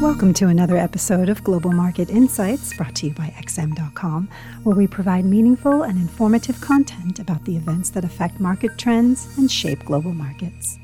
Welcome to another episode of Global Market Insights brought to you by XM.com, where we provide meaningful and informative content about the events that affect market trends and shape global markets.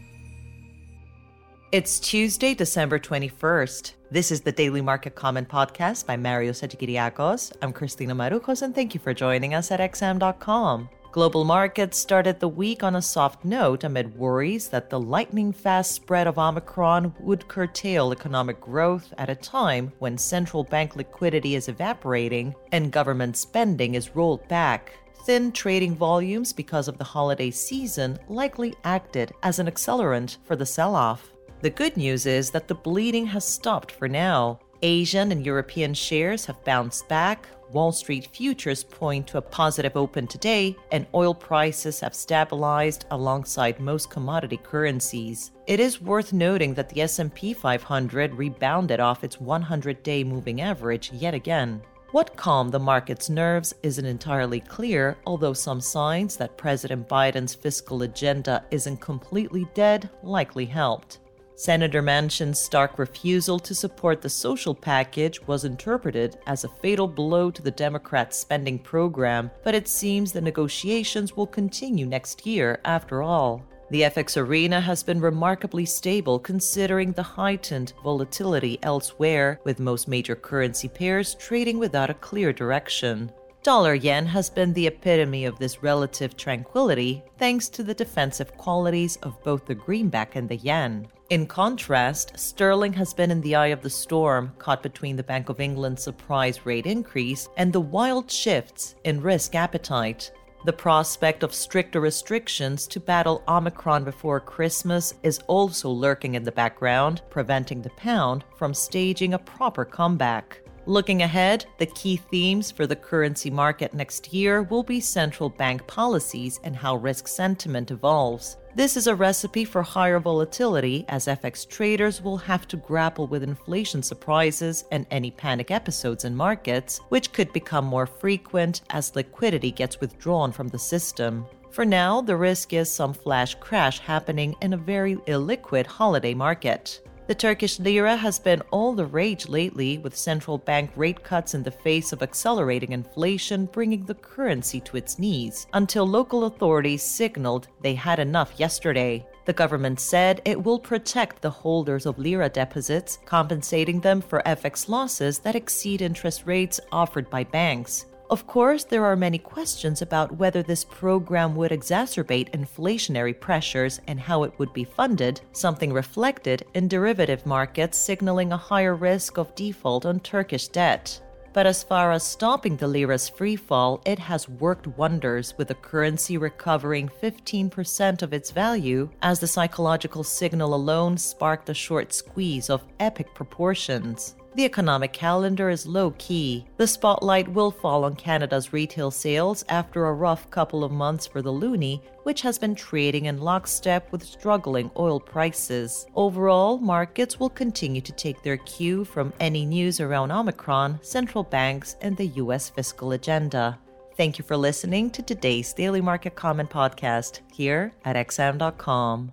It's Tuesday, December 21st. This is the Daily Market Comment Podcast by Mario Hadjikyriacos. I'm Christina Marujos, and thank you for joining us at XM.com. Global markets started the week on a soft note amid worries that the lightning fast spread of Omicron would curtail economic growth at a time when central bank liquidity is evaporating and government spending is rolled back. Thin trading volumes because of the holiday season likely acted as an accelerant for the sell off. The good news is that the bleeding has stopped for now. Asian and European shares have bounced back, Wall Street futures point to a positive open today, and oil prices have stabilized alongside most commodity currencies. It is worth noting that the S&P 500 rebounded off its 100-day moving average yet again. What calmed the market's nerves isn't entirely clear, although some signs that President Biden's fiscal agenda isn't completely dead likely helped. Senator Manchin's stark refusal to support the social package was interpreted as a fatal blow to the Democrats' spending program, but it seems the negotiations will continue next year after all. The FX arena has been remarkably stable considering the heightened volatility elsewhere, with most major currency pairs trading without a clear direction. Dollar yen has been the epitome of this relative tranquility thanks to the defensive qualities of both the greenback and the yen. In contrast, sterling has been in the eye of the storm, caught between the Bank of England's surprise rate increase and the wild shifts in risk appetite. The prospect of stricter restrictions to battle Omicron before Christmas is also lurking in the background, preventing the pound from staging a proper comeback. Looking ahead, the key themes for the currency market next year will be central bank policies and how risk sentiment evolves. This is a recipe for higher volatility as FX traders will have to grapple with inflation surprises and any panic episodes in markets, which could become more frequent as liquidity gets withdrawn from the system. For now, the risk is some flash crash happening in a very illiquid holiday market. The Turkish lira has been all the rage lately, with central bank rate cuts in the face of accelerating inflation bringing the currency to its knees, until local authorities signaled they had enough yesterday. The government said it will protect the holders of lira deposits, compensating them for FX losses that exceed interest rates offered by banks. Of course, there are many questions about whether this program would exacerbate inflationary pressures and how it would be funded, something reflected in derivative markets signaling a higher risk of default on Turkish debt. But as far as stopping the lira's freefall, it has worked wonders, with the currency recovering 15% of its value, as the psychological signal alone sparked a short squeeze of epic proportions. The economic calendar is low key. The spotlight will fall on Canada's retail sales after a rough couple of months for the loonie, which has been trading in lockstep with struggling oil prices. Overall, markets will continue to take their cue from any news around Omicron, central banks, and the U.S. fiscal agenda. Thank you for listening to today's Daily Market Comment podcast here at XM.com.